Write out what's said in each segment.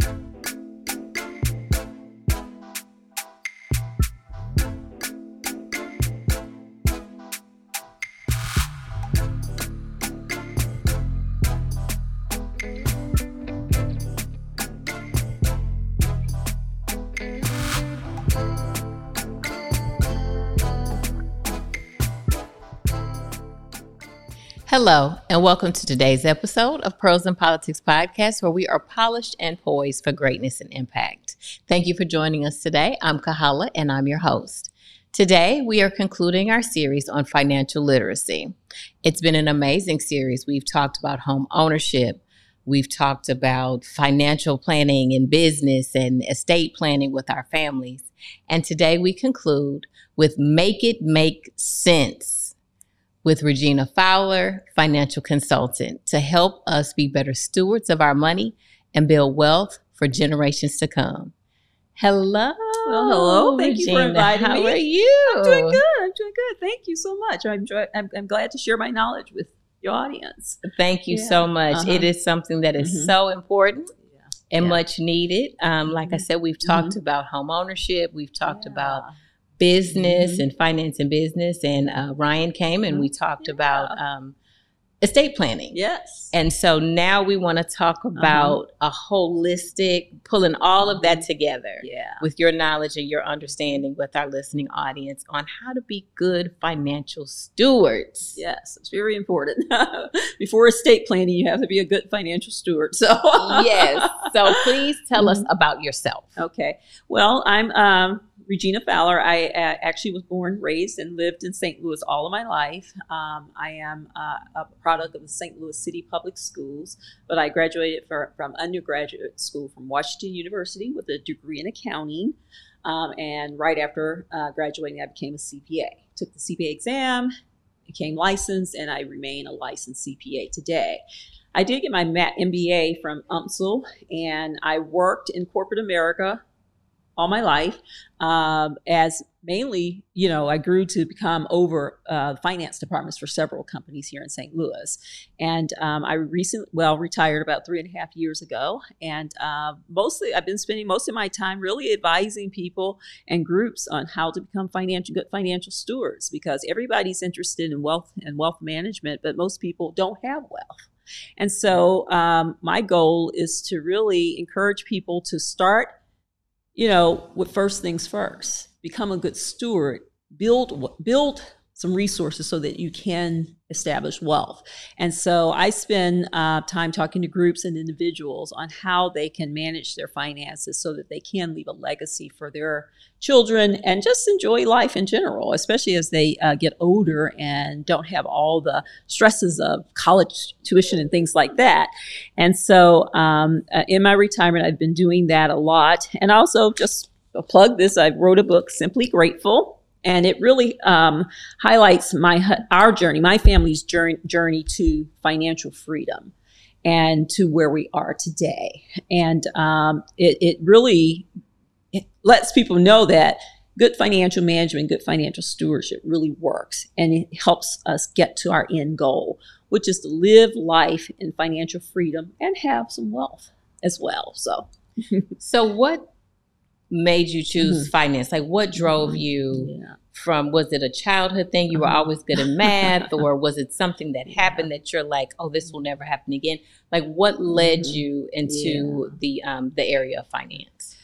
Thank you Hello, and welcome to today's episode of Pearls and Politics Podcast, where we are polished and poised for greatness and impact. Thank you for joining us today. I'm Kahala, and I'm your host. Today, we are concluding our series on financial literacy. It's been an amazing series. We've talked about home ownership, we've talked about financial planning and business and estate planning with our families. And today, we conclude with Make It Make Cents with Regina Fowler, financial consultant, to help us be better stewards of our money and build wealth for generations to come. Hello. Well, hello. Thank Regina. you for inviting How me. How are you? I'm doing good. I'm doing good. Thank you so much. I'm, I'm, I'm glad to share my knowledge with your audience. Thank you yeah. so much. Uh-huh. It is something that is mm-hmm. so important yeah. and yeah. much needed. Um, like I mm-hmm. said, we've talked mm-hmm. about home ownership. We've talked about business mm-hmm. and finance and business. And uh, Ryan came and we mm-hmm. talked yeah. about um, estate planning. Yes. And so now we want to talk uh-huh. about uh-huh. a holistic, pulling all of that mm-hmm. together yeah. with your knowledge and your understanding with our listening audience on how to be good financial stewards. Yes, it's very important. Before estate planning, you have to be a good financial steward. So, yes. So please tell us about yourself. Okay. Well, I'm. Um, Regina Fowler. I uh, actually was born, raised, and lived in St. Louis all of my life. Um, I am uh, a product of the St. Louis City Public Schools, but I graduated for, from undergraduate school from Washington University with a degree in accounting. Um, and right after uh, graduating, I became a CPA. Took the CPA exam, became licensed, and I remain a licensed CPA today. I did get my MBA from UMSL, and I worked in corporate America all my life um, as mainly you know i grew to become over uh, finance departments for several companies here in st louis. And um, i recently well retired about three and a half years ago. And uh, mostly i've been spending most of my time really advising people and groups on how to become financial good financial stewards because everybody's interested in wealth and wealth management but most people don't have wealth. And so um, my goal is to really encourage people to start you know, with first things first, become a good steward, build build some resources so that you can establish wealth. And so I spend uh, time talking to groups and individuals on how they can manage their finances so that they can leave a legacy for their children and just enjoy life in general, especially as they uh, get older and don't have all the stresses of college tuition and things like that. And so um, uh, in my retirement, I've been doing that a lot. And also just plug this, I wrote a book, Simply Grateful and it really um, highlights my our journey, my family's journey, journey to financial freedom and to where we are today. And um, it, it, really it lets people know that good financial management, good financial stewardship really works, and it helps us get to our end goal, which is to live life in financial freedom and have some wealth as well. So. so what made you choose mm-hmm. finance? Like, what drove mm-hmm. you yeah. from? Was it a childhood thing? You were uh-huh. always good in math, or was it something that happened that you're like, oh, this will never happen again? Like, what led mm-hmm. you into yeah. the um, the area of finance?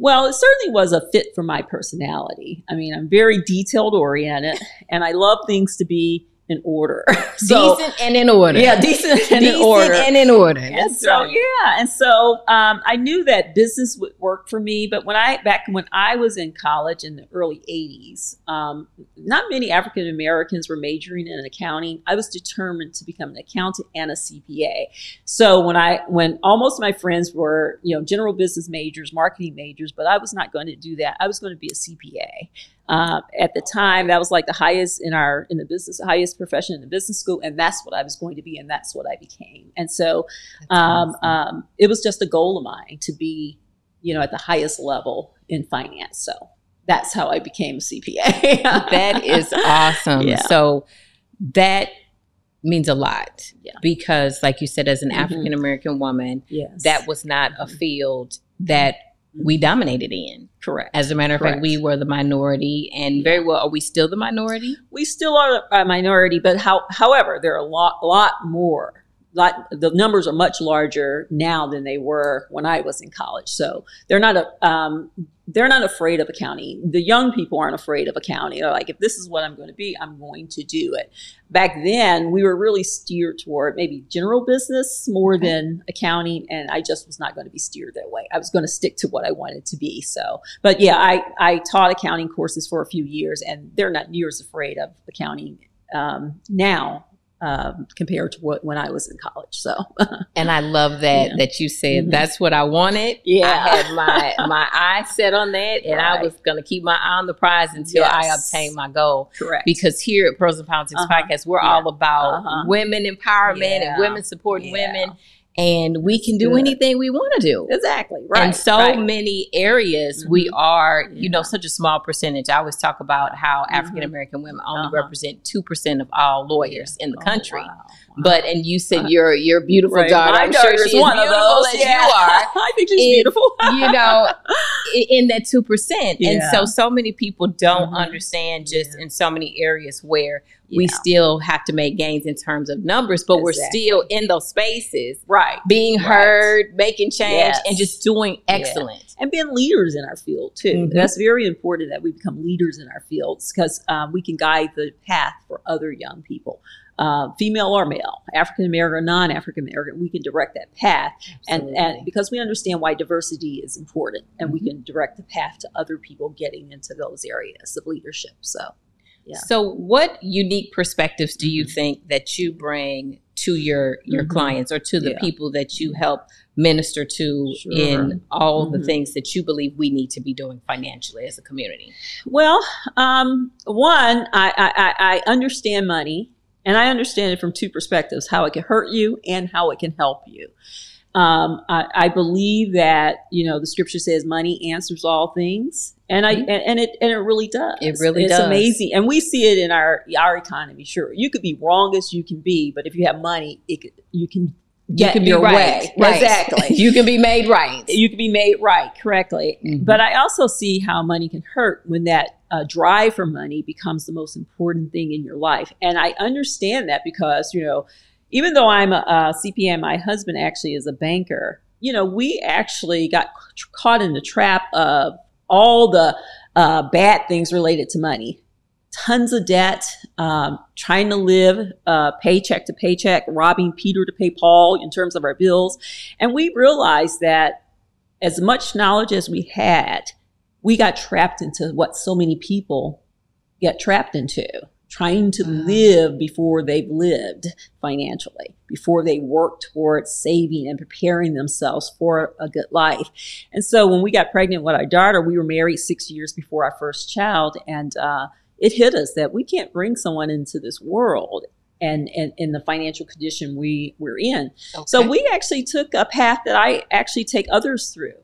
Well, it certainly was a fit for my personality. I mean, I'm very detailed oriented, and I love things to be in order. so, decent and in order. Yeah, decent and decent in order. and in order. and so, right. yeah, and so um, I knew that business would work for me. But when I back when I was in college in the early '80s, um, not many African Americans were majoring in accounting. I was determined to become an accountant and a CPA. So when I when almost my friends were you know general business majors, marketing majors, but I was not going to do that. I was going to be a CPA. Uh, at the time, that was like the highest in our in the business, highest profession in the business school, and that's what I was going to be, and that's what I became. And so, um, awesome. um, it was just a goal of mine to be, you know, at the highest level in finance. So that's how I became a CPA. that is awesome. Yeah. So that means a lot Yeah. because, like you said, as an Mhm. African American woman, Yes. that was not a field that we dominated in. correct. As a matter of fact, we were the minority, and very well, are we still the minority? we still are a minority, but how, however, there are a lot, lot more. Lot, the numbers are much larger now than they were when I was in college. So they're not a, um, they're not afraid of accounting. The young people aren't afraid of accounting. They're like, if this is what I'm going to be, I'm going to do it. Back then, we were really steered toward maybe general business more Okay. than accounting, and I just was not going to be steered that way. I was going to stick to what I wanted to be. So, but yeah, I I taught accounting courses for a few years, and they're not near as afraid of accounting um, now um, compared to what when I was in college. So And I love that Yeah. that you said Mhm. that's what I wanted. Yeah. I had my my eye set on that, and I was going to keep my eye on the prize until I obtained my goal. correct Because here at Pearls and Politics Uh-huh. Podcast, we're Yeah. all about Uh-huh. women empowerment Yeah. and women supporting women, and we can do good. anything we want to do. exactly right. in so right. many areas, we Mhm. are, you know, such a small percentage. I always talk about how Mhm. African American women only Uh-huh. represent two percent of all lawyers in the Oh, country. wow. But and you said Uh, your your beautiful Right. daughter. My I'm sure daughter she's one of those. as yeah. you are. I think she's It- beautiful. You know, in that two percent, and so so many people don't Mhm. understand just Yeah. in so many areas where we Yeah. still have to make gains in terms of numbers, but we're still in those spaces, right. Being Right. heard, making change, Yes. and just doing Yeah. excellent. and being leaders in our field too. Mhm. That's very important that we become leaders in our fields because um, we can guide the path for other young people, uh, female or male, African American or non-African American. We can direct that path, and and because we understand why diversity is important, and we Mhm. can direct the path to other people getting into those areas of leadership. So, Yeah. So, what unique perspectives do you Mhm. think that you bring to your your Mhm. clients or to the Yeah. people that you help minister to Sure. in all the Mhm. things that you believe we need to be doing financially as a community? Well, um, one, I, I, I I understand money, and I understand it from two perspectives: how it can hurt you and how it can help you. Um, I, I believe that you know the scripture says money answers all things, and I Mhm. and, it and it really does. It really does. it's does. amazing, and we see it in our our economy. Sure, you could be wrong as you can be, but if you have money, it could, you can get you can be your right. way. right. Exactly. you can be made right. you can be made right correctly. Mhm. But I also see how money can hurt when that uh, drive for money becomes the most important thing in your life. And I understand that because, you know, even though I'm a, a CPA my husband actually is a banker, you know, we actually got c- caught in the trap of all the uh, bad things related to money. Tons of debt, um, trying to live uh, paycheck to paycheck, robbing Peter to pay Paul in terms of our bills. And we realized that as much knowledge as we had, we got trapped into what so many people get trapped into trying to Mm. live before they've lived financially, before they work towards saving and preparing themselves for a good life. And so when we got pregnant with our daughter, we were married six years before our first child. And uh, it hit us that we can't bring someone into this world and, and in the financial condition we, we're in. So we actually took a path that I actually take others through.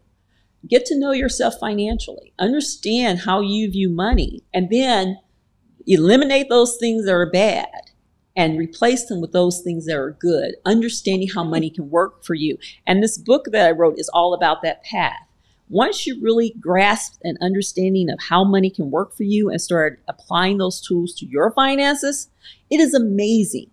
Get to know yourself financially, understand how you view money, and then eliminate those things that are bad and replace them with those things that are good, understanding how money can work for you. And this book that I wrote is all about that path. Once you really grasp an understanding of how money can work for you and start applying those tools to your finances, it is amazing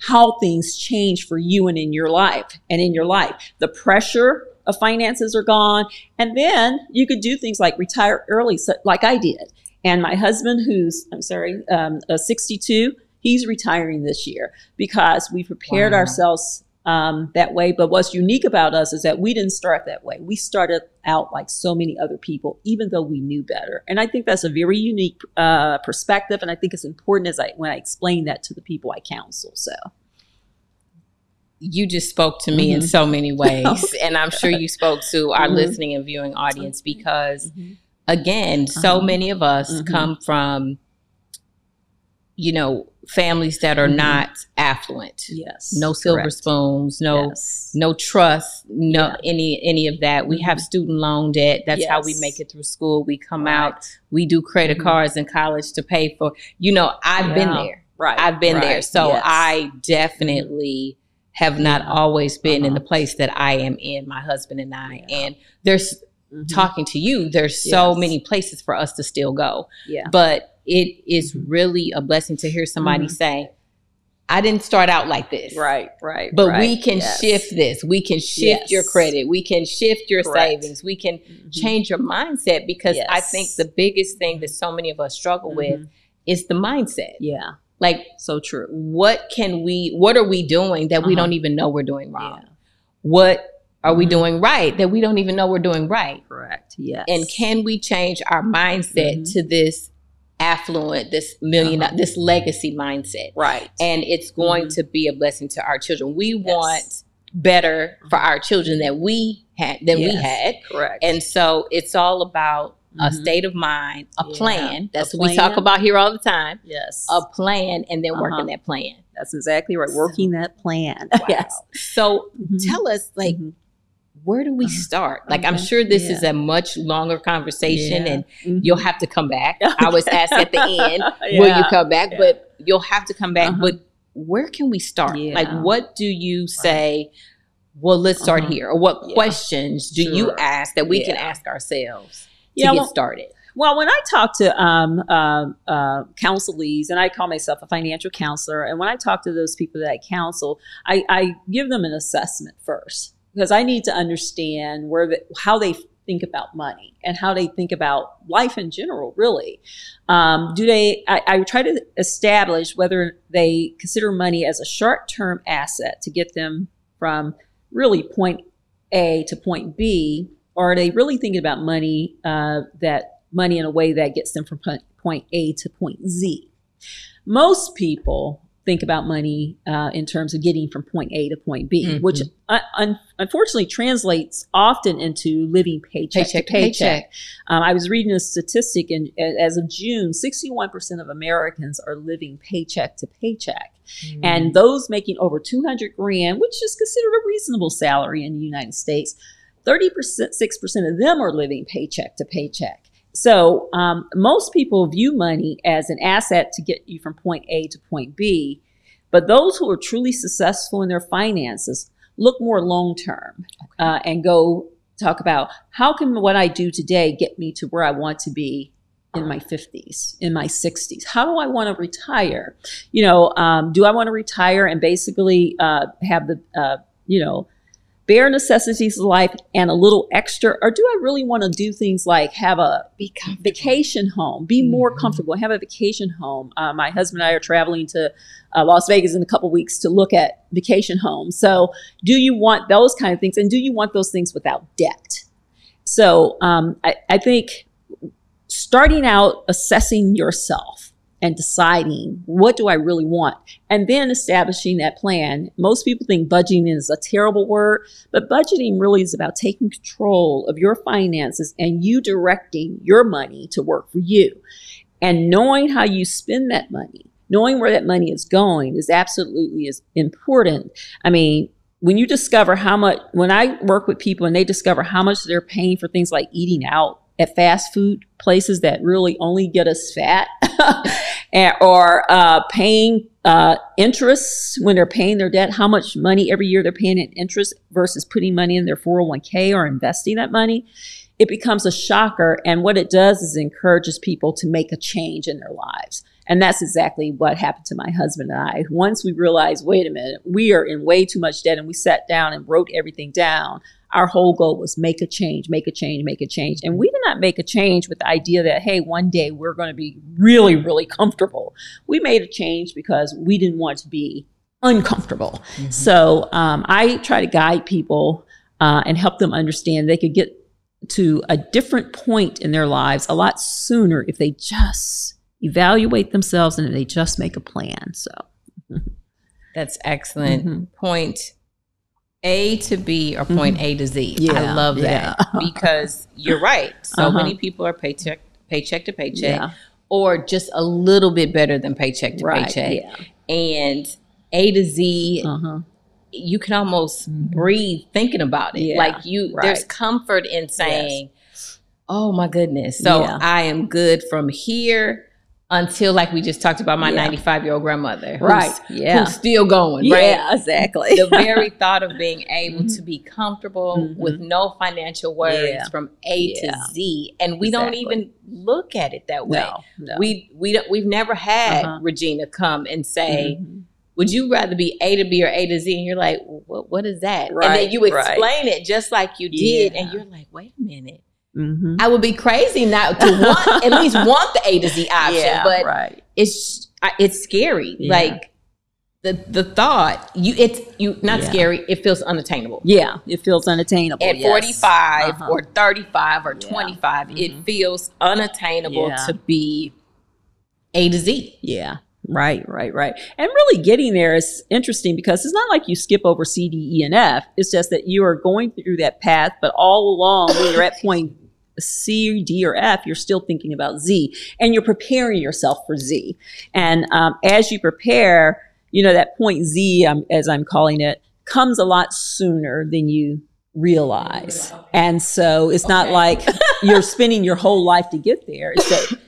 how things change for you and in your life and in your life. The pressure of finances are gone. And then you could do things like retire early, so, like I did. And my husband, who's, I'm sorry, um, uh, 62, he's retiring this year because we prepared Wow. ourselves um, that way. But what's unique about us is that we didn't start that way. We started out like so many other people, even though we knew better. And I think that's a very unique uh, perspective. And I think it's important as I when I explain that to the people I counsel. So you just spoke to me in Mhm. so many ways, and I'm sure you spoke to our Mhm. listening and viewing audience because Mhm. again, so Uh-huh. many of us Mhm. come from, you know, families that are Mhm. not affluent. yes, No silver correct. spoons, no Yes. no trust, no Yeah. any any of that. We have Mhm. student loan debt. That's how we make it through school. We come out. We do credit Mhm. cards in college to pay for. You know, I've been there. right. I've been there. So yes. I definitely have not Yeah. always been in Uh-huh. the place that I am in, my husband and I. Yeah. And there's Mhm. talking to you, there's so many places for us to still go. Yeah. But it is really a blessing to hear somebody Mhm. say, I didn't start out like this. Right. Right. But right, we can yes. shift this. We can shift your credit. We can shift your Correct. savings. We can Mhm. change your mindset because I think the biggest thing that so many of us struggle with Mhm. is the mindset. Yeah. Like So true. what can we what are we doing that we Uh-huh. don't even know we're doing wrong? Yeah. What are we Mhm. doing right that we don't even know we're doing right? Correct. Yes. And can we change our mindset Mhm. to this affluent, this 1000000 Uh-huh. this legacy mindset? right. And it's going Mhm. to be a blessing to our children. We Yes. want better for our children than we had than we had. Correct. And so it's all about a Mhm. state of mind, a Yeah. plan. That's A what we talk about here all the time. yes. A plan and then Uh-huh. working that plan. That's exactly right. Working that plan. Wow. Yes. So Mhm. tell us, like, Mhm. Where do we Uh-huh. start? Like, I'm sure this Yeah. is a much longer conversation Yeah. and Mhm. you'll have to come back. I was asked at the end, Yeah. will you come back? But you'll have to come back. Uh-huh. But where can we start? Like, what do you say? Well, let's start Uh-huh. here. Or what questions do you ask that we can ask ourselves to Yeah, get well- started? Well, when I talk to um, uh, uh, counselees, and I call myself a financial counselor, and when I talk to those people that I counsel, I, I give them an assessment first because I need to understand where the, how they think about money and how they think about life in general. Really, um, do they? I, I try to establish whether they consider money as a short-term asset to get them from really point A to point B, or are they really thinking about money uh, that money in a way that gets them from point- point A to point Z? Most people think about money uh, in terms of getting from point A to point B, Mhm. which un- un- unfortunately translates often into living paycheck, Paycheck to paycheck. paycheck. Um, I was reading a statistic, and as of June, 61% of Americans are living paycheck to paycheck. Mm-hmm. And those making over 200 grand, which is considered a reasonable salary in the United States, 30%, 6% of them are living paycheck to paycheck. So um, most people view money as an asset to get you from point A to point B. But those who are truly successful in their finances look more long term uh, and go talk about how can what I do today get me to where I want to be in my 50s, in my 60s? How do I want to retire? You know, um, do I want to retire and basically uh, have the, uh, you know, bare necessities of life and a little extra? Or do I really want to do things like have a vacation home, be more Mhm. comfortable, have a vacation home. Uh, my husband and I are traveling to uh, Las Vegas in a couple weeks to look at vacation homes. So, do you want those kind of things? And do you want those things without debt? So, um, I, I think starting out assessing yourself and deciding what do I really want, and then establishing that plan. Most people think budgeting is a terrible word, but budgeting really is about taking control of your finances and you directing your money to work for you. And knowing how you spend that money, knowing where that money is going is absolutely is important. I mean, when you discover how much when I work with people and they discover how much they're paying for things like eating out at fast food places that really only get us fat or uh, paying uh, interest when they're paying their debt, how much money every year they're paying in interest versus putting money in their 401k or investing that money, it becomes a shocker. And what it does is encourages people to make a change in their lives. And that's exactly what happened to my husband and I. Once we realized, wait a minute, we are in way too much debt, and we sat down and wrote everything down. Our whole goal was make a change, make a change, make a change. And we did not make a change with the idea that, hey, one day we're going to be really, really comfortable. We made a change because we didn't want to be uncomfortable. Mhm. So um, I try to guide people uh, and help them understand they could get to a different point in their lives a lot sooner if they just evaluate themselves and they just make a plan. So, That's excellent. Mhm. Point A to B or point A to Z. I Yeah, love that yeah. because you're right. So Uh-huh. many people are paycheck paycheck to paycheck yeah, or just a little bit better than paycheck to right. paycheck. And A to Z, Uh-huh. you can almost Mhm. breathe thinking about it. Like you there's comfort in saying, "Oh my goodness." So. I am good from here until like we just talked about my Yeah. 95 year old grandmother who's, Right. Yeah. who's still going yeah, right exactly. the very thought of being able to be comfortable Mhm. with no financial worries Yeah. from A Yeah. to Z and we don't even look at it that way no, no. we we don't we've never had Uh-huh. Regina come and say Mhm. would you rather be A to B or A to Z and you're like what what is that and then Right, you right. explain it just like you did and you're like wait a minute Mhm. I would be crazy not to want at least want the A to Z option, yeah, but right. it's it's scary. Yeah. Like the the thought you it's you not Yeah. scary. It feels unattainable. Yeah, it feels unattainable. At yes. 45 Uh-huh. or 35 or Yeah. 25, it Mhm. feels unattainable to be A to Z. Yeah. Right, right, right. And really getting there is interesting because it's not like you skip over C, D, E, and F. It's just that you are going through that path, but all along when you're at point C, D, or F, you're still thinking about Z and you're preparing yourself for Z. And um, as you prepare, you know, that point Z, um, as I'm calling it, comes a lot sooner than you realize. And so it's not like you're spending your whole life to get there. It's that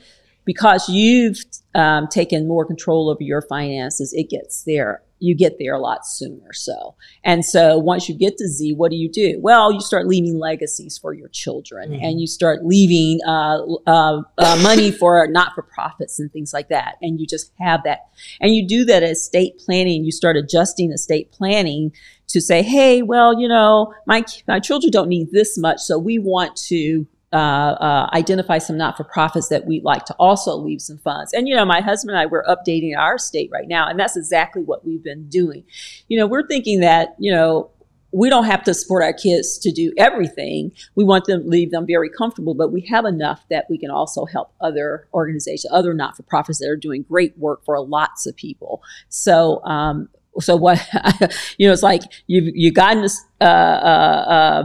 because you've um, taken more control over your finances, it gets there. You get there a lot sooner. So, and so once you get to Z, what do you do? Well, you start leaving legacies for your children, Mhm. and you start leaving uh, uh, uh, money for not for profits and things like that. And you just have that, and you do that as estate planning. You start adjusting estate planning to say, hey, well, you know, my my children don't need this much, so we want to uh, uh, identify some not for profits that we'd like to also leave some funds. And, you know, my husband and I, we're updating our state right now, and that's exactly what we've been doing. You know, we're thinking that, you know, we don't have to support our kids to do everything. We want them leave them very comfortable, but we have enough that we can also help other organizations, other not for profits that are doing great work for lots of people. So, um, so what you know, it's like you've you gotten this uh, uh,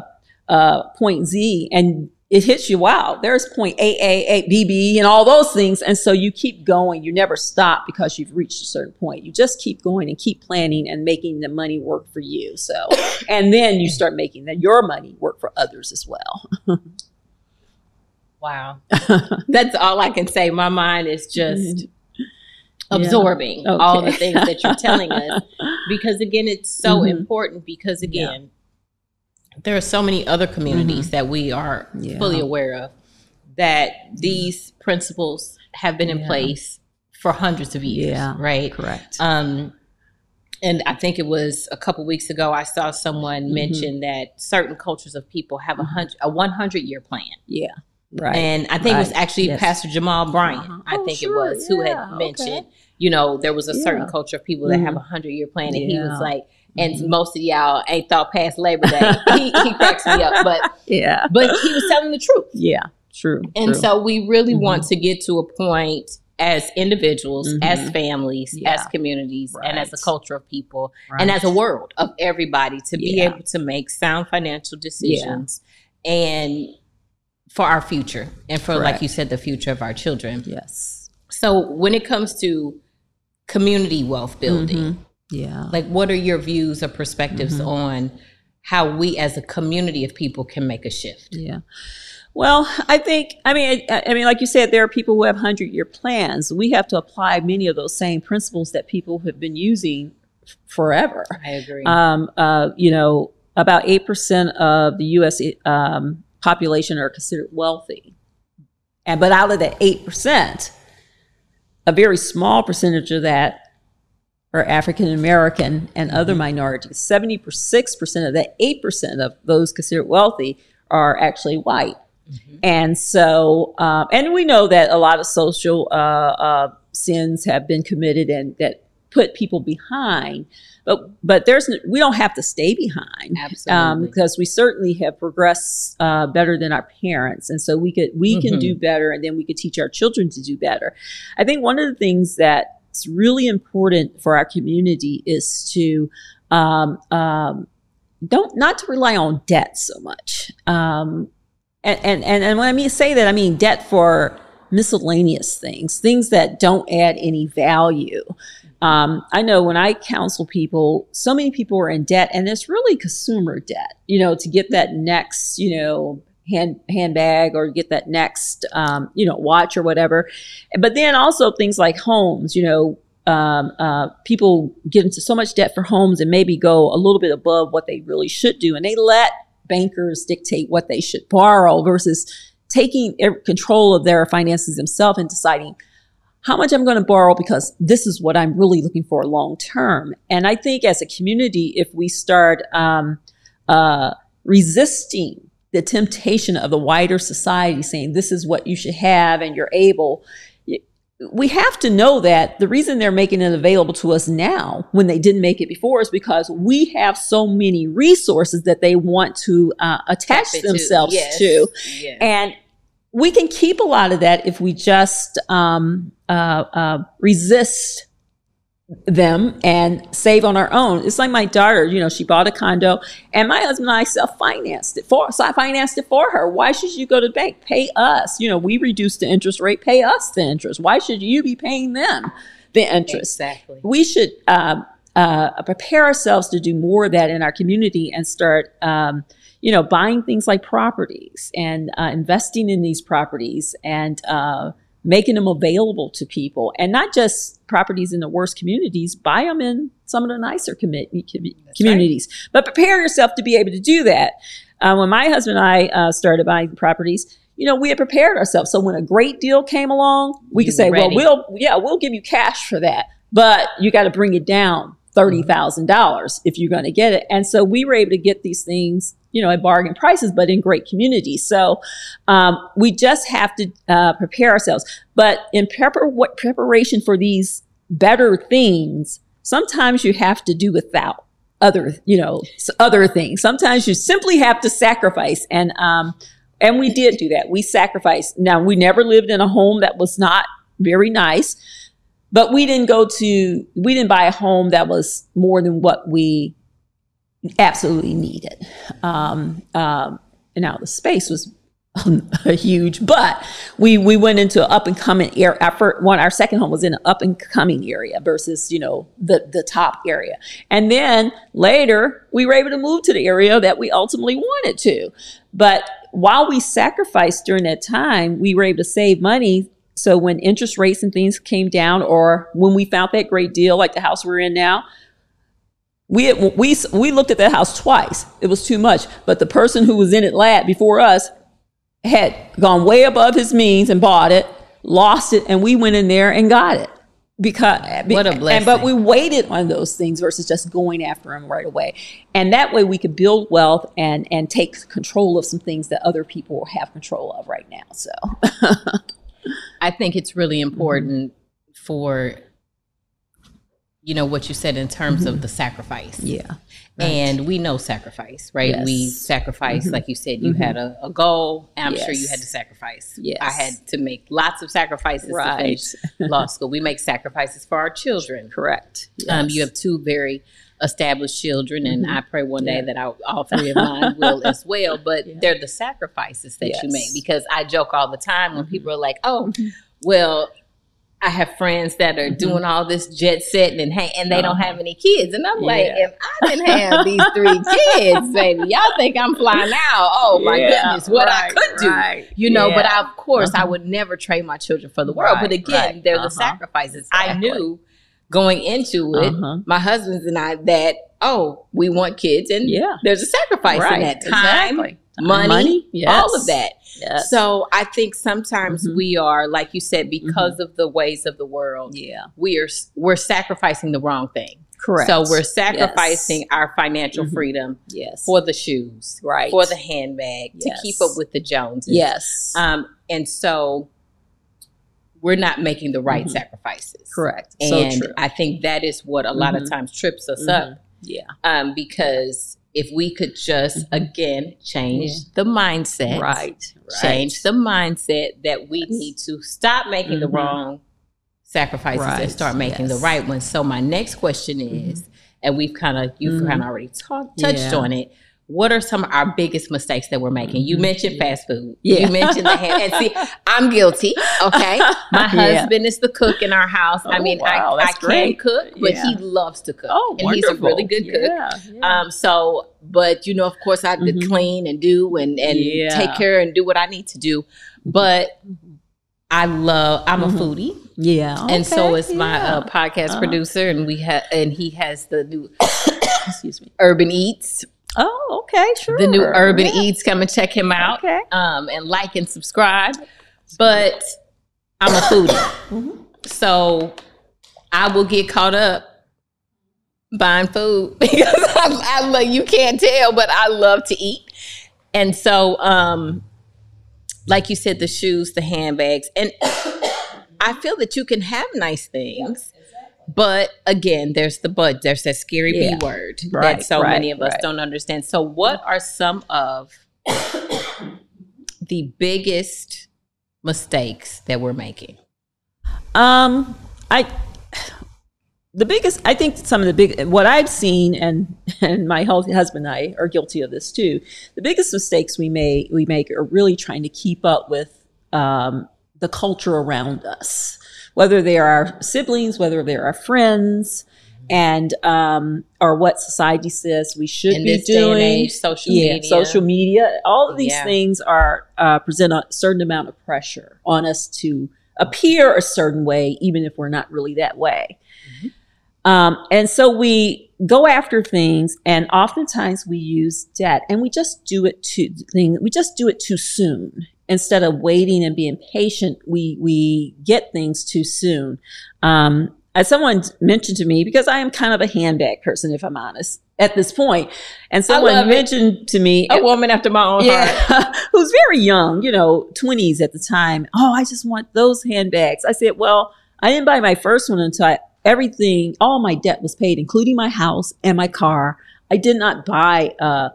uh, uh, point Z, and it hits you. Wow, there's point A, A, A, B, B, and all those things, and so you keep going. You never stop because you've reached a certain point. You just keep going and keep planning and making the money work for you. So, and then you start making that your money work for others as well. Wow. That's all I can say. My mind is just absorbing Okay. all the things that you're telling us because again it's so Mhm. important because again there are so many other communities that we are Mm-hmm. Yeah. fully aware of that these principles have been in Yeah. place for hundreds of years Yeah. right Correct. um and I think it was a couple weeks ago I saw someone Mhm. mention that certain cultures of people have a hundred a 100 year plan yeah. Right. and I think it was actually Yes. Pastor Jamal Bryant, Uh-huh. I Oh, think sure. it was, who Yeah. had Okay. mentioned, you know, there was a certain Yeah. culture of people that have Mhm. a hundred year plan, and he was like, and Mhm. most of y'all ain't thought past Labor Day. he, he cracks me up, but yeah. but he was telling the truth, Yeah. True. and true. so we really Mhm. want to get to a point as individuals, Mhm. as families, Yeah. as communities, and as a culture of people, and as a world of everybody to be able to make sound financial decisions and for our future and for like you said the future of our children yes. so when it comes to community wealth building Mhm. Yeah. like what are your views or perspectives Mhm. on how we as a community of people can make a shift Yeah. Well, I think, I mean, I, I mean, like you said, there are people who have hundred year plans. We have to apply many of those same principles that people have been using forever. i agree Um, uh, you know, about eight percent of the U.S. Um, population are considered wealthy, and but out of that eight percent, a very small percentage of that are African American and other minorities. Seventy six percent of that eight percent of those considered wealthy are actually white. Mhm. And so, um, and we know that a lot of social uh, uh, sins have been committed and that put people behind. But but there's we don't have to stay behind absolutely because we certainly have progressed uh, better than our parents, and so we could we can Mhm. do better, and then we could teach our children to do better. I think one of the things that's really important for our community is to um, um, don't not to rely on debt so much. Um, and, and and and when I mean say that, I mean debt for miscellaneous things, things that don't add any value. Um, I know when I counsel people, so many people are in debt, and it's really consumer debt. You know, to get that next, you know, hand handbag or get that next um, you know watch or whatever but then also things like homes you know um, uh, people get into so much debt for homes and maybe go a little bit above what they really should do and they let bankers dictate what they should borrow versus taking control of their finances themselves and deciding how much I'm going to borrow because this is what I'm really looking for long term. And I think as a community, if we start um, uh, resisting the temptation of the wider society saying this is what you should have and you're able, we have to know that the reason they're making it available to us now when they didn't make it before is because we have so many resources that they want to uh, attach themselves to. Yes. to. Yes. And we can keep a lot of that if we just um, uh, uh, resist them and save on our own. It's like my daughter, you know, she bought a condo and my husband and I self financed it for so I financed it for her. Why should you go to the bank? Pay us. You know, we reduced the interest rate, pay us the interest. Why should you be paying them the interest? Exactly. We should um, uh, prepare ourselves to do more of that in our community and start um, you know, buying things like properties and uh, investing in these properties and uh, making them available to people and not just properties in the worst communities, buy them in some of the nicer communities. Right. But prepare yourself to be able to do that. Uh, when my husband and I uh, started buying properties, you know, we had prepared ourselves. So when a great deal came along, we you could say, ready. well, we'll, yeah, we'll give you cash for that, but you got to bring it down $30,000 if you're going to get it. And so we were able to get these things, you know, at bargain prices, but in great communities. So um, we just have to uh, prepare ourselves. But in prepar- what preparation for these better things, sometimes you have to do without other, you know, other things. Sometimes you simply have to sacrifice. And, um, and we did do that. We sacrificed. Now, we never lived in a home that was not very nice. But we didn't go to, we didn't buy a home that was more than what we absolutely needed. Um, um, and now the space was huge, but we we went into an up and coming area. Our one, our second home was in an up and coming area versus you know the the top area. And then later we were able to move to the area that we ultimately wanted to. But while we sacrificed during that time, we were able to save money so when interest rates and things came down, or when we found that great deal, like the house we're in now, we had, we we looked at that house twice. It was too much, but the person who was in it last before us had gone way above his means and bought it, lost it, and we went in there and got it because what a blessing. And, but we waited on those things versus just going after them right away, and that way we could build wealth and and take control of some things that other people have control of right now. So. I think it's really mm-hmm. important mm-hmm. for you know what you said in terms mm-hmm. of the sacrifice. Yeah. Right. And we know sacrifice, right? Yes. We sacrifice, mm-hmm. like you said, you mm-hmm. had a, a, goal. I'm yes. sure you had to sacrifice. Yes. I had to make lots of sacrifices right. to finish law school. We make sacrifices for our children. Correct. Yes. Um, you have two very established children, and mm-hmm. I pray one day yeah. that I, all three of mine will as well. But yeah. they're the sacrifices that you make because I joke all the time when mm-hmm. people are like, "Oh, mm-hmm. well." I have friends that are mm-hmm. doing all this jet setting and hey, and they uh-huh. don't have any kids, and I'm yeah. like, if I didn't have these three kids, baby, y'all think I'm flying out? Oh my goodness, what right, I could do, right. you know. But I, of course, uh-huh. I would never trade my children for the world. Right, but again, they're uh-huh. the sacrifices. Exactly. I knew going into it, uh-huh. my husband's and I, that, oh, we want kids. And yeah. there's a sacrifice in that time, exactly. Money, money? Yes. all of that. Yes. So I think sometimes mm-hmm. we are, like you said, because mm-hmm. of the ways of the world, yeah, we are we're sacrificing the wrong thing. Correct. So we're sacrificing yes. our financial mm-hmm. freedom yes. for the shoes, right, for the handbag yes. to keep up with the Joneses. Yes. Um, and so we're not making the right mm-hmm. sacrifices. Correct. And so I think that is what a lot mm-hmm. of times trips us mm-hmm. up. Yeah. Um, because if we could just mm-hmm. again change yeah. the mindset, right. Change the mindset that we yes. need to stop making the mm-hmm. wrong sacrifices right. and start making yes. the right ones. So my next question mm-hmm. is, and we've kind of you've kind of already talked touched yeah. on it what are some of our biggest mistakes that we're making? You Mhm. mentioned fast food. Yeah. You mentioned the hand. And see, I'm guilty. Okay. My Yeah. husband is the cook in our house. I Oh, mean, wow, I, I can great. cook, but Yeah. he loves to cook. Oh, and he's a really good cook. Yeah, yeah. Um, so, but you know, of course, I have to Mhm. clean and do and and take care and do what I need to do. But I love. I'm Mhm. a foodie, yeah. and so okay, is my uh, podcast Uh-huh. producer, and we have and he has the new Excuse me. Urban Eats, Oh, okay, sure. the new Urban Yeah. Eats. Come and check him out, Okay. um, and like and subscribe. But I'm a foodie, Mhm. so I will get caught up buying food because I, I love, you can't tell, but I love to eat. And so, um, like you said, the shoes, the handbags, and I feel that you can have nice things. But again, there's the but. There's that scary Yeah. B word Right, that so right, many of us right. don't understand. So, what are some of the biggest mistakes that we're making? Um, I the biggest I think some of the big what I've seen and and my hus- husband and I are guilty of this too. The biggest mistakes we make we make are really trying to keep up with um, the culture around us, whether they are our siblings, whether they're our friends. And um, or what society says we should In be this day and doing, age, social yeah, media. social media. All of these Yeah. things are uh, present a certain amount of pressure on us to appear a certain way, even if we're not really that way. Um, and so we go after things, and oftentimes we use debt, and we just do it too. Thing we just do it too soon instead of waiting and being patient. We we get things too soon. Um, as someone mentioned to me, because I am kind of a handbag person, if I'm honest, at this point, and someone love it. mentioned to me, A woman after my own heart. who's very young, you know, 20s at the time. Oh, I just want those handbags. I said, well, I didn't buy my first one until I, everything, all my debt was paid, including my house and my car. I did not buy a,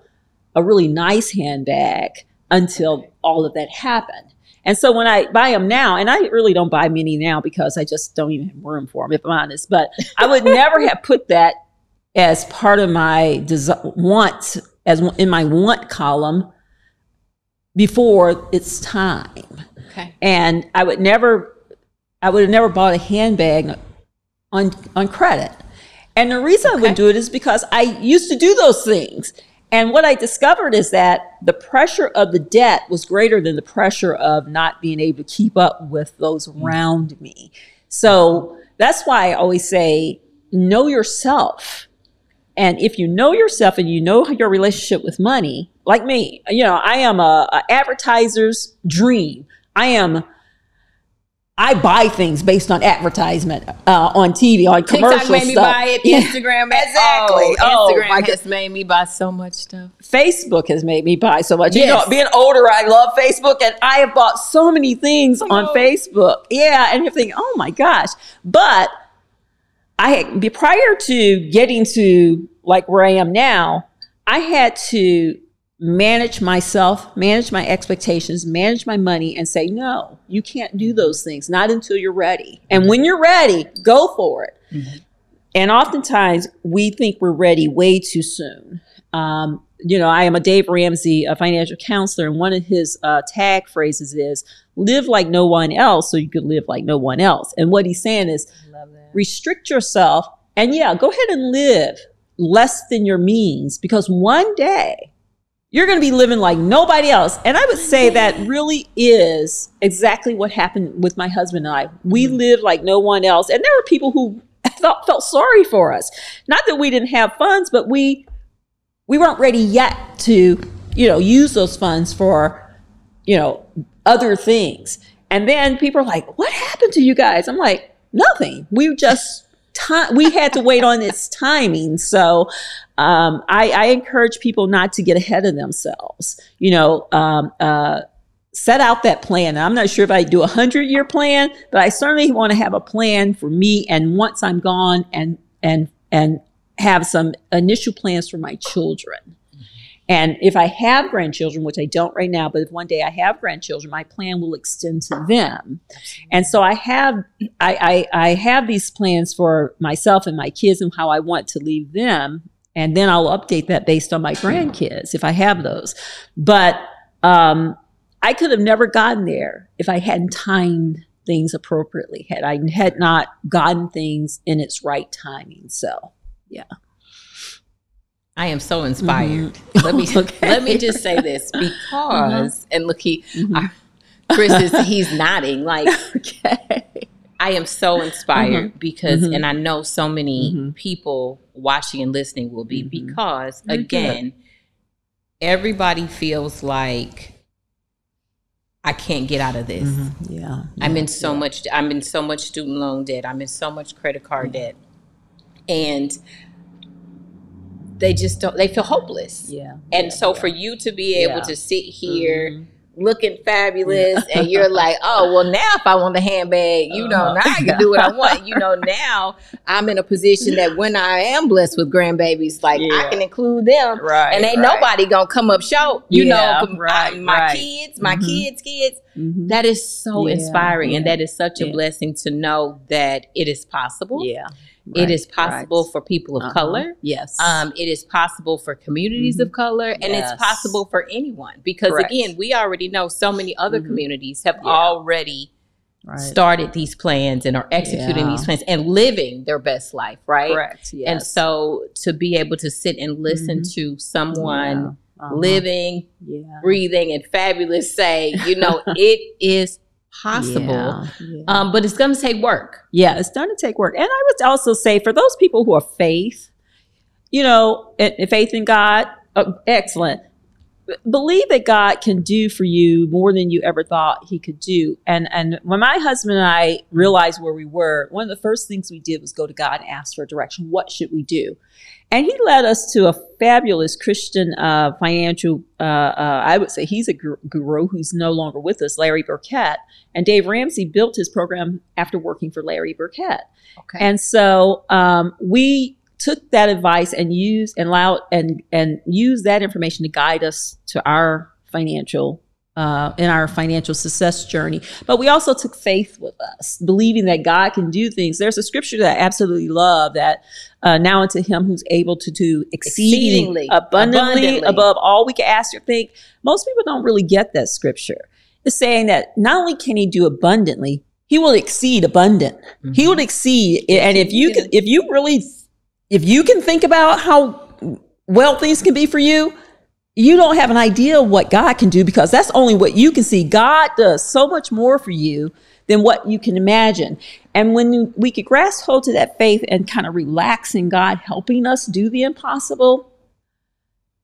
a really nice handbag until all of that happened. And so when I buy them now, and I really don't buy many now because I just don't even have room for them, if I'm honest, but I would never have put that as part of my desi- want, as in my want column before it's time. Okay. And I would never, I would have never bought a handbag on on credit. And the reason I Okay. would do it is because I used to do those things. And what I discovered is that the pressure of the debt was greater than the pressure of not being able to keep up with those mm. around me. So that's why I always say, know yourself. And if you know yourself and you know your relationship with money, like me, you know, I am a, a advertiser's dream. I am. I buy things based on advertisement uh, on TV, on commercial TikTok made me stuff. buy it. Yeah. Instagram, Exactly. Oh, Oh, Instagram my has made me buy so much stuff. Facebook has made me buy so much. You know, being older, I love Facebook, and I have bought so many things on Oh. Facebook. Yeah, and you're thinking, oh my gosh! But I had prior to getting to like where I am now, I had to manage myself, manage my expectations, manage my money, and say, no, you can't do those things, not until you're ready. And when you're ready, go for it. And oftentimes we think we're ready way too soon. Um, you know, I am a Dave Ramsey, a financial counselor, and one of his uh, tag phrases is live like no one else so you could live like no one else. And what he's saying is restrict yourself and yeah, go ahead and live less than your means because one day you're going to be living like nobody else. And I would say that really is exactly what happened with my husband and I. We mm-hmm. lived like no one else. And there were people who felt, felt sorry for us. Not that we didn't have funds, but we we weren't ready yet to, you know, use those funds for, you know, other things. And then people are like, "What happened to you guys?" I'm like, "Nothing. We just time. We had to wait on its timing." So, um, I, I encourage people not to get ahead of themselves. You know, um, uh, set out that plan. I'm not sure if I do a hundred year plan, but I certainly want to have a plan for me. And once I'm gone, and and and have some initial plans for my children. And if I have grandchildren, which I don't right now, but if one day I have grandchildren, my plan will extend to them. And so I have I, I, I have these plans for myself and my kids and how I want to leave them and then I'll update that based on my grandkids if I have those. But um, I could have never gotten there if I hadn't timed things appropriately, had I had not gotten things in its right timing. So, yeah. I am so inspired. Mm-hmm. Let me okay. let me just say this because uh-huh. and look he mm-hmm. our, Chris is he's nodding like okay. I am so inspired mm-hmm. because mm-hmm. and I know so many mm-hmm. people watching and listening will be mm-hmm. because again everybody feels like I can't get out of this. Mm-hmm. Yeah, yeah, I'm in so yeah. much I'm in so much student loan debt. I'm in so much credit card debt. And they just don't they feel hopeless. Yeah. And so for you to be able to sit here mm-hmm looking fabulous and you're like, oh, well, now if I want the handbag, you know, now I can do what I want. You know, now I'm in a position that when I am blessed with grandbabies, like yeah. I can include them. Right. And ain't right. nobody gonna come up short. You yeah, know, right, I, my right. kids, my mm-hmm. kids' kids. Mm-hmm. That is so yeah, inspiring. And that is such a blessing to know that it is possible. Yeah. Right, it is possible right. for people of uh-huh. color. Yes. Um, it is possible for communities mm-hmm. of color, and yes. it's possible for anyone because, Correct. again, we already know so many other mm-hmm. communities have yeah. already right. started these plans and are executing yeah. these plans and living their best life, right? Correct. Yes. And so to be able to sit and listen mm-hmm. to someone yeah. uh-huh. living, breathing, and fabulous say, you know, it is possible. Yeah, yeah. Um, but it's going to take work. Yeah, it's going to take work. And I would also say for those people who are faith, you know, faith in God, uh, excellent. Believe that God can do for you more than you ever thought He could do. And and when my husband and I realized where we were, one of the first things we did was go to God and ask for direction. What should we do? And he led us to a fabulous Christian uh, financial, uh, uh, I would say he's a guru who's no longer with us, Larry Burkett. And Dave Ramsey built his program after working for Larry Burkett. Okay. And so um, we took that advice and used and allowed and and used that information to guide us to our financial uh, in our financial success journey. But we also took faith with us, believing that God can do things. There's a scripture that I absolutely love that uh, now unto him who's able to do exceedingly, exceedingly abundantly, abundantly, above all we can ask or think. Most people don't really get that scripture. It's saying that not only can he do abundantly, he will exceed abundant. Mm-hmm. He will exceed. And if you can, if you really, if you can think about how well things can be for you, you don't have an idea of what God can do because that's only what you can see. God does so much more for you than what you can imagine. And when we could grasp hold to that faith and kind of relax in God helping us do the impossible,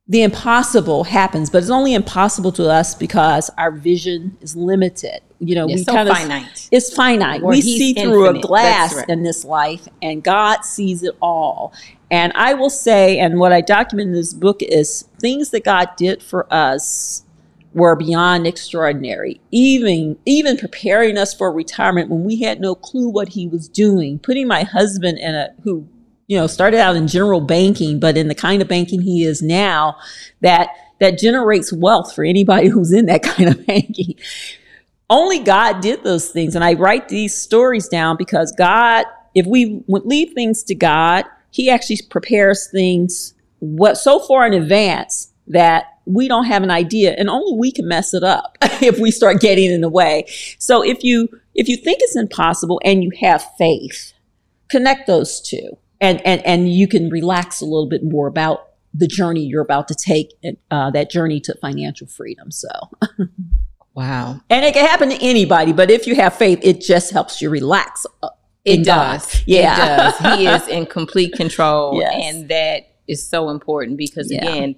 the impossible happens, but it's only impossible to us because our vision is limited. You know, it's we so kind of finite. It's finite. we see through a glass right. in this life, and God sees it all. And I will say, and what I document in this book is things that God did for us were beyond extraordinary. Even even preparing us for retirement when we had no clue what he was doing, putting my husband in a who you know started out in general banking, but in the kind of banking he is now, that that generates wealth for anybody who's in that kind of banking. Only God did those things, and I write these stories down because God, if we leave things to God, he actually prepares things what so far in advance that we don't have an idea and only we can mess it up if we start getting in the way. So if you if you think it's impossible and you have faith, connect those two and and and you can relax a little bit more about the journey you're about to take uh, that journey to financial freedom. So Wow. And it can happen to anybody, but if you have faith, it just helps you relax uh, it does. Yeah. It does. He is in complete control. Yes. And that is so important because again,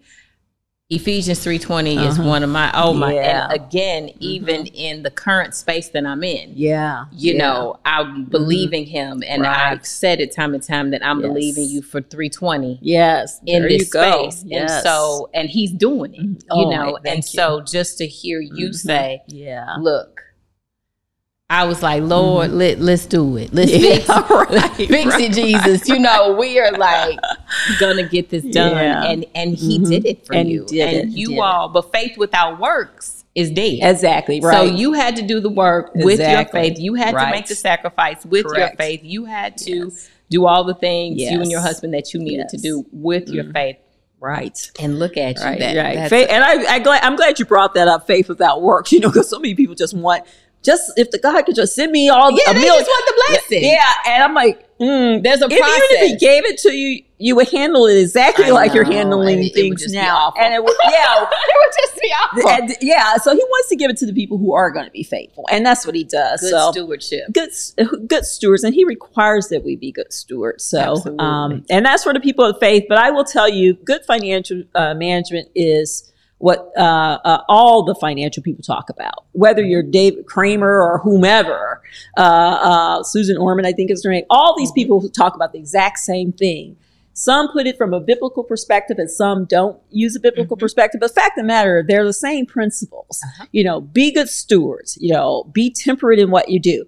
Ephesians 3:20 uh-huh. is one of my oh my yeah. and again mm-hmm. even in the current space that I'm in. Yeah. You yeah. know, I'm believing mm-hmm. him and right. I've said it time and time that I'm yes. believing you for 320. Yes. In there this space. Yes. And so and he's doing it, mm-hmm. you oh, know. And so just to hear you mm-hmm. say, yeah. Look, I was like, Lord, mm-hmm. let let's do it. Let's yeah, fix, right, fix right. it, Jesus. You know, we are like gonna get this done, yeah. and and He mm-hmm. did it for and you, and it, you all. It. But faith without works is dead. Exactly right. So you had to do the work exactly. with your faith. You had to make the sacrifice with Correct. your faith. You had to yes. do all the things you and your husband that you needed to do with your Mhm. faith. Right. And look at you. Right, that, right. Faith, and I, I glad, I'm glad you brought that up. Faith without works, you know, because so many people just want just if the God could just send me all yeah, a they million. just want the blessing. Yeah, and I'm like, mm, There's a if, even if He gave it to you, you would handle it exactly I like you're handling and it- it would things now. And it would, yeah, it would just be awful. and, yeah. So He wants to give it to the people who are going to be faithful, and that's what He does. Good so stewardship. good good stewards and he requires that we be good stewards so um and that's for the people of faith but i will tell you good financial uh, management is what uh, uh, all the financial people talk about. Whether you're david kramer or whomever uh, uh, susan orman i think is her name. All these people talk about the exact same thing. Some put it from a biblical perspective and some don't use a biblical Mhm. perspective. But fact of the matter they're the same principles. Uh-huh. you know be good stewards you know be temperate in what you do.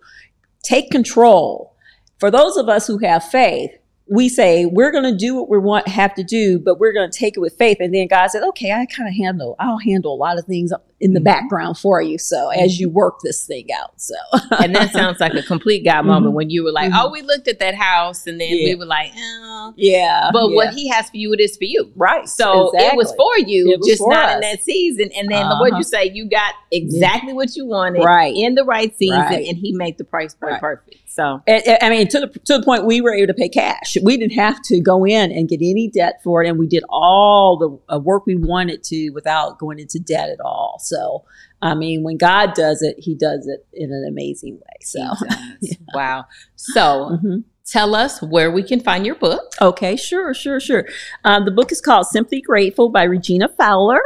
Take control. For those of us who have faith, we say we're going to do what we want have to do, but we're going to take it with faith. And then God said, "Okay, I kind of handle. I'll handle a lot of things in the Mhm. background for you. So as you work this thing out, so and that sounds like a complete God moment Mhm. when you were like. "Oh, we looked at that house," and then we were like, "Oh." yeah. But yeah. what He has for you, it is for you. right? So it was for you, was just for not us. in that season. And then Uh-huh. what you say, you got exactly what you wanted Right. in the right season, Right. and He made the price point Right. perfect. So And- I mean, to the to the point we were able to pay cash. We didn't have to go in and get any debt for it, and we did all the uh, work we wanted to without going into debt at all. So, I mean, when God does it, He does it in an amazing way. So, does. wow. So Mhm. tell us where we can find your book. okay, sure, sure, sure. Um, the book is called "Simply Grateful" by Regina Fowler.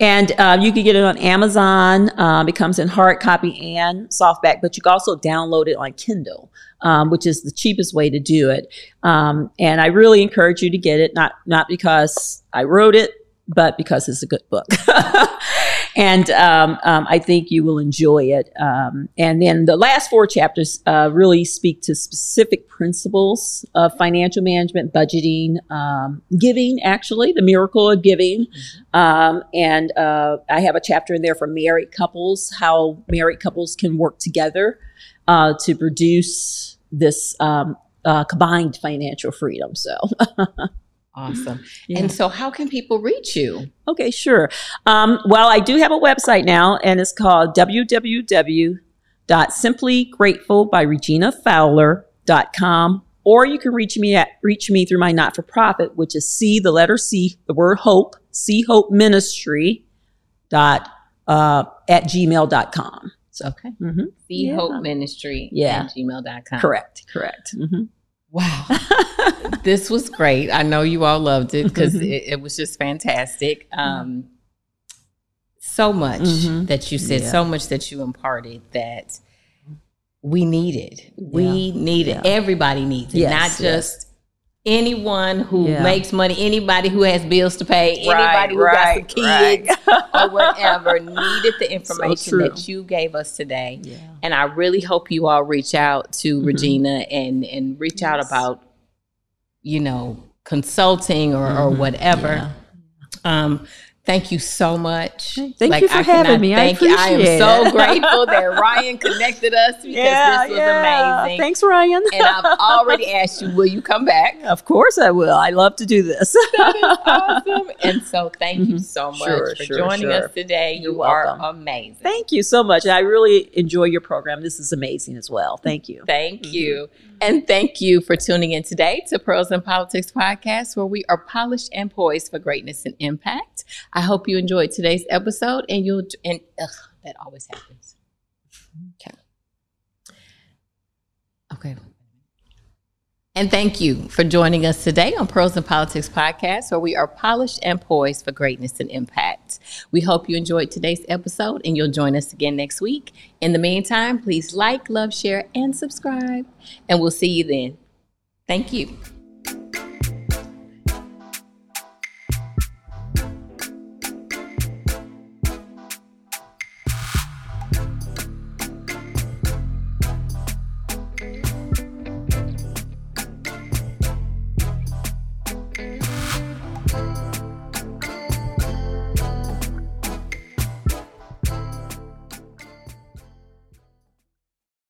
And uh, you can get it on Amazon. Um, it comes in hard copy and softback, but you can also download it on Kindle, um, which is the cheapest way to do it. Um, and I really encourage you to get it, not not because I wrote it, but because it's a good book. and um, um, I think you will enjoy it. Um, and then the last four chapters uh, really speak to specific principles of financial management, budgeting, um, giving, actually, the miracle of giving. Um, and uh, I have a chapter in there for married couples, how married couples can work together uh, to produce this um, uh, combined financial freedom. So, Awesome. yeah. And so, how can people reach you? Okay, sure. Um, well, I do have a website now, and it's called www.simplygrateful.by Or you can reach me at reach me through my not for profit, which is C, the letter C, the word hope, C Hope Ministry dot uh, at gmail.com. So, Okay. mhm. The Yeah. Hope Ministry Yeah. at gmail.com. correct, correct. Mhm. Wow. this was great. I know you all loved it because Mhm. it, it was just fantastic. Um, so much Mhm. that you said, Yeah. so much that you imparted that we needed. We needed. Yeah. Everybody needs it, Yes, not just anyone who Yeah. makes money, anybody who has bills to pay, Right, anybody who right, got some kids right. or whatever needed the information true. that you gave us today. Yeah. And I really hope you all reach out to Mhm. Regina and and reach out about, you know, consulting or, or Mhm. whatever. Yeah. Um, thank you so much. Thank you for I having cannot me. I Thank you. I am appreciate so grateful that Ryan connected us because this was amazing. Thanks, Ryan. And I've already asked you, will you come back? of course I will. I love to do this. That is awesome. And so thank you Mhm. so much Sure, for sure, joining sure. us today. You're you are welcome. amazing. Thank you so much. I really enjoy your program. This is amazing as well. Thank you. Thank Mhm. you. And thank you for tuning in today to Pearls and Politics podcast, where we are polished and poised for greatness and impact. I hope you enjoyed today's episode and you'll, and ugh, that always happens. Okay. Okay. And thank you for joining us today on Pearls and Politics podcast, where we are polished and poised for greatness and impact. We hope you enjoyed today's episode and you'll join us again next week. In the meantime, please like, love, share, and subscribe. And we'll see you then. Thank you.